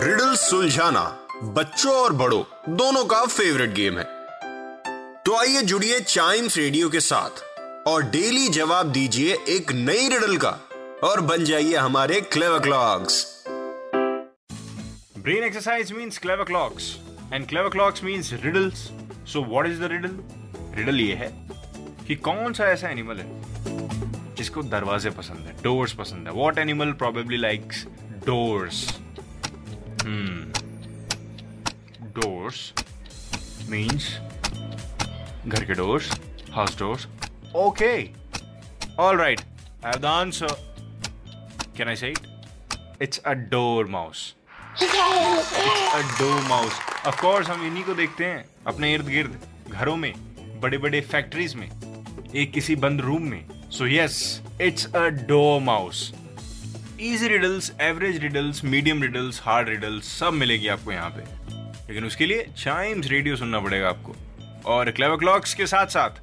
Riddle सुलझाना बच्चों और बड़ों दोनों का फेवरेट गेम है। तो आइए जुड़िए चाइम्स रेडियो के साथ और डेली जवाब दीजिए एक नई रिडल का और बन जाइए हमारे clever clocks brain exercise means clever clocks and clever clocks means riddles so what is the riddle riddle ये है कि कौन सा ऐसा एनिमल है जिसको दरवाजे पसंद है डोर्स पसंद है। What animal probably likes doors doors means घर के doors house doors okay all right I have answer can I say it it's a dormouse a dormouse of course हम इन्हीं को देखते हैं, अपने इर्द गिर्द घरों में बड़े बड़े फैक्ट्रीज में। एक किसी बंद रूम में। So yes it's a dormouse easy riddles average riddles medium riddles hard riddles सब मिलेगी आपको यहाँ पे। लेकिन उसके लिए चाइम्स रेडियो सुनना पड़ेगा आपको। और क्लेवर क्लॉक्स के साथ साथ,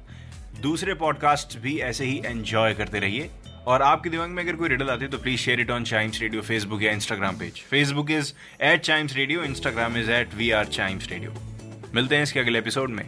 दूसरे पॉडकास्ट भी ऐसे ही एंजॉय करते रहिए। और आपके दिमाग में अगर कोई रिडल आती है तो please share it on Chimes Radio Facebook या Instagram page Facebook is at Chimes Radio Instagram is at we are Chimes Radio मिलते हैं इसके अगले एपिसोड में।